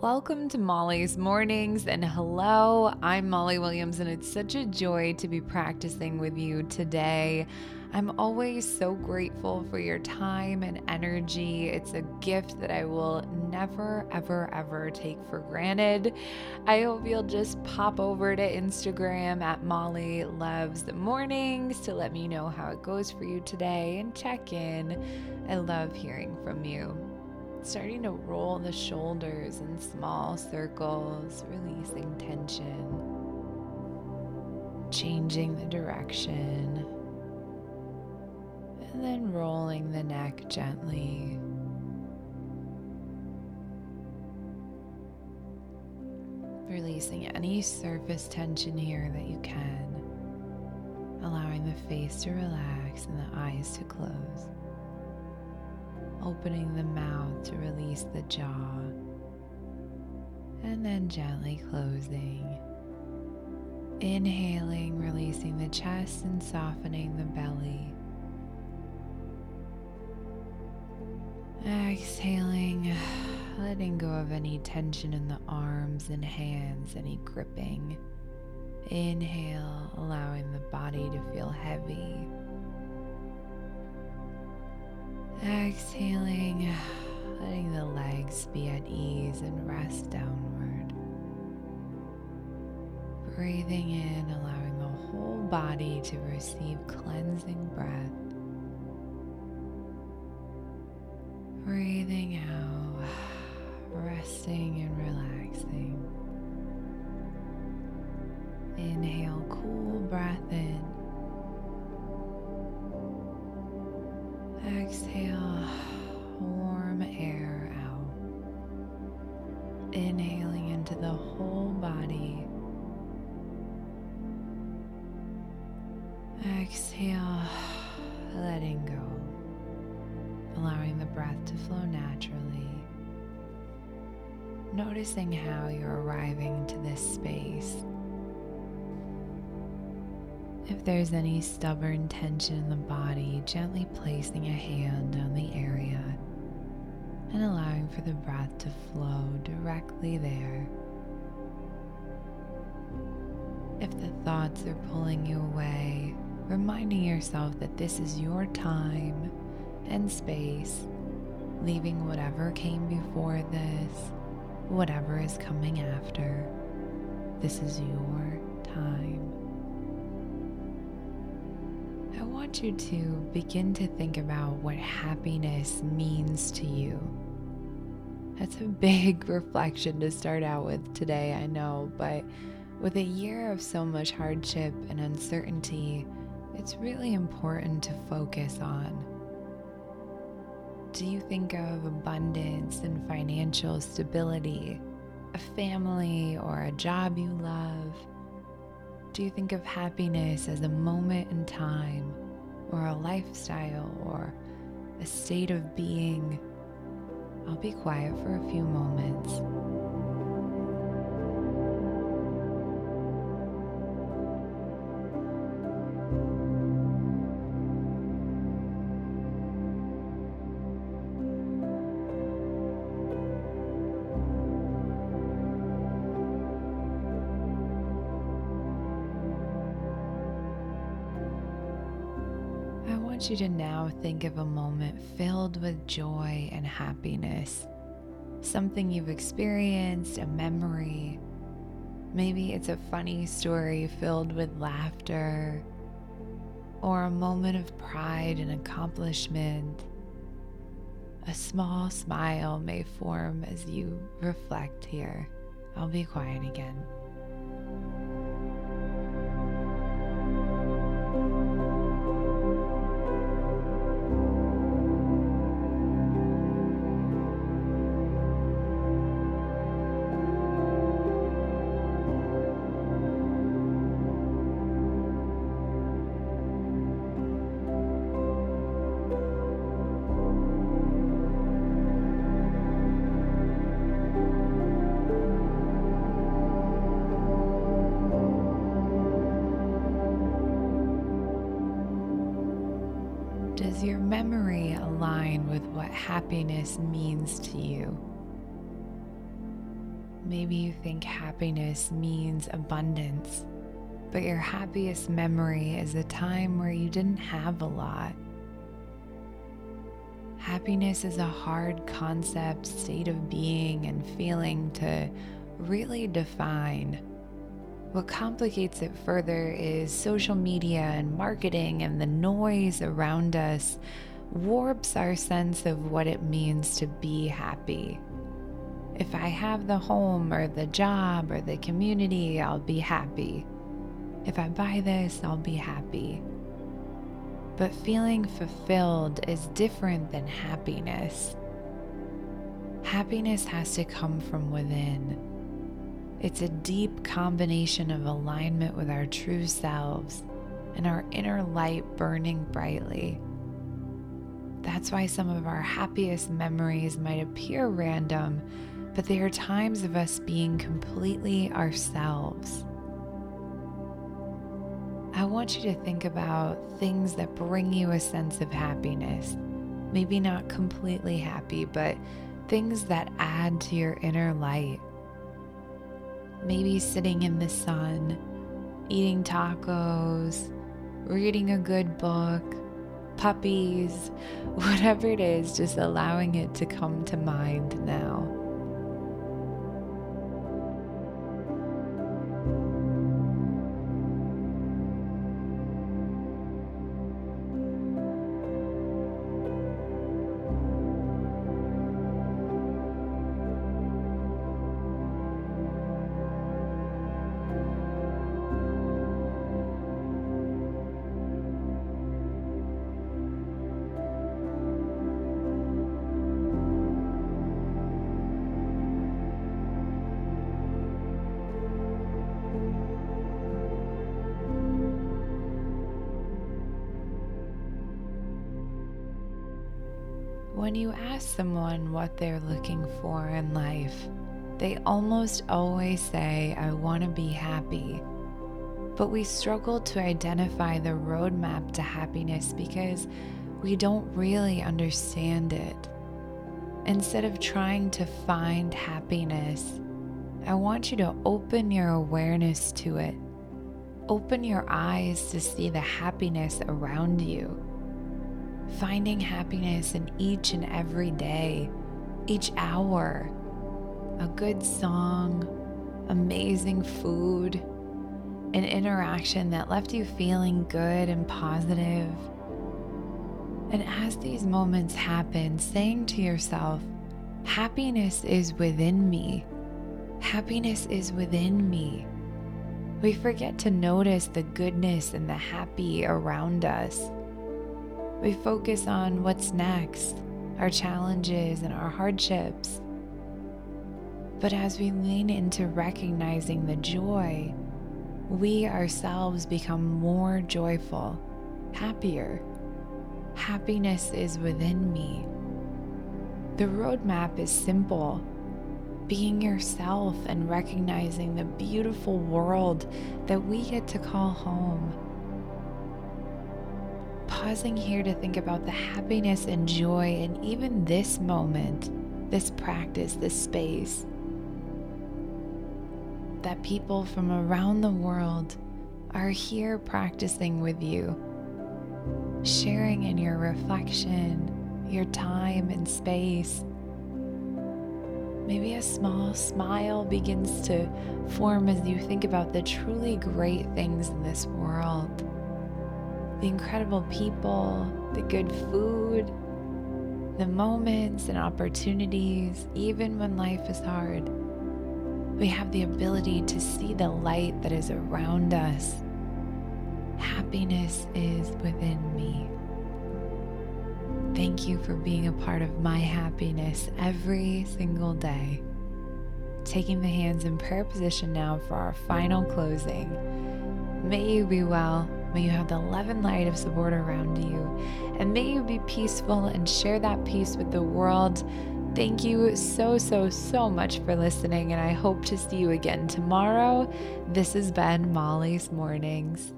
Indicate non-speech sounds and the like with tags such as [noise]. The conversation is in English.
Welcome to Molly's Mornings, and hello, I'm Molly Williams, and it's such a joy to be practicing with you today. I'm always so grateful for your time and energy. It's a gift that I will never, ever, ever take for granted. I hope you'll just pop over to Instagram at Molly Loves the Mornings to let me know how it goes for you today and check in. I love hearing from you starting to roll the shoulders in small circles, releasing tension, changing the direction, and then rolling the neck gently. Releasing any surface tension here that you can, allowing the face to relax and the eyes to close opening the mouth to release the jaw, and then gently closing. Inhaling, releasing the chest and softening the belly. Exhaling, [sighs] letting go of any tension in the arms and hands, any gripping. Inhale, allowing the body to feel heavy. Exhaling, letting the legs be at ease and rest downward. Breathing in, allowing the whole body to receive cleansing breath. Breathing out, resting and relaxing. Inhale, cool letting go, allowing the breath to flow naturally. Noticing how you're arriving to this space if there's any stubborn tension in the body, gently placing a hand on the area and allowing for the breath to flow directly there. If the thoughts are pulling you away, reminding yourself that this is your time and space, leaving whatever came before this, whatever is coming after. This is your time. I want you to begin to think about what happiness means to you. That's a big [laughs] reflection to start out with today, I know, but with a year of so much hardship and uncertainty, it's really important to focus on. Do you think of abundance and financial stability, a family or a job you love? Do you think of happiness as a moment in time or a lifestyle or a state of being, I'll be quiet for a few moments. You to now think of a moment filled with joy and happiness. Something you've experienced, a memory. Maybe it's a funny story filled with laughter, or a moment of pride and accomplishment. A small smile may form as you reflect here. I'll be quiet again. Align with what happiness means to you? Maybe you think happiness means abundance, but your happiest memory is a time where you didn't have a lot. Happiness is a hard concept, state of being, and feeling to really define. What complicates it further is social media and marketing and the noise around us warps our sense of what it means to be happy. If I have the home or the job or the community, I'll be happy. If I buy this, I'll be happy. But feeling fulfilled is different than happiness. Happiness has to come from within. It's a deep combination of alignment with our true selves and our inner light burning brightly. That's why some of our happiest memories might appear random, but they are times of us being completely ourselves. I want you to think about things that bring you a sense of happiness. Maybe not completely happy, but things that add to your inner light. Maybe sitting in the sun, eating tacos, reading a good book, puppies, [laughs] whatever it is, just allowing it to come to mind now. When you ask someone what they're looking for in life, they almost always say, I want to be happy. But we struggle to identify the roadmap to happiness because we don't really understand it. Instead of trying to find happiness, I want you to open your awareness to it. Open your eyes to see the happiness around you finding happiness in each and every day, each hour. A good song, amazing food, an interaction that left you feeling good and positive. And as these moments happen, saying to yourself, Happiness is within me. Happiness is within me. We forget to notice the goodness and the happy around us. We focus on what's next, our challenges and our hardships. But as we lean into recognizing the joy, we ourselves become more joyful, happier. Happiness is within me. The roadmap is simple being yourself and recognizing the beautiful world that we get to call home pausing here to think about the happiness and joy in even this moment, this practice, this space. That people from around the world are here practicing with you, sharing in your reflection, your time and space. Maybe a small smile begins to form as you think about the truly great things in this world the incredible people, the good food, the moments and opportunities, even when life is hard. We have the ability to see the light that is around us. Happiness is within me. Thank you for being a part of my happiness every single day. Taking the hands in prayer position now for our final closing. May you be well May you have the love and light of support around you. And may you be peaceful and share that peace with the world. Thank you so, so, so much for listening. And I hope to see you again tomorrow. This has been Molly's Mornings.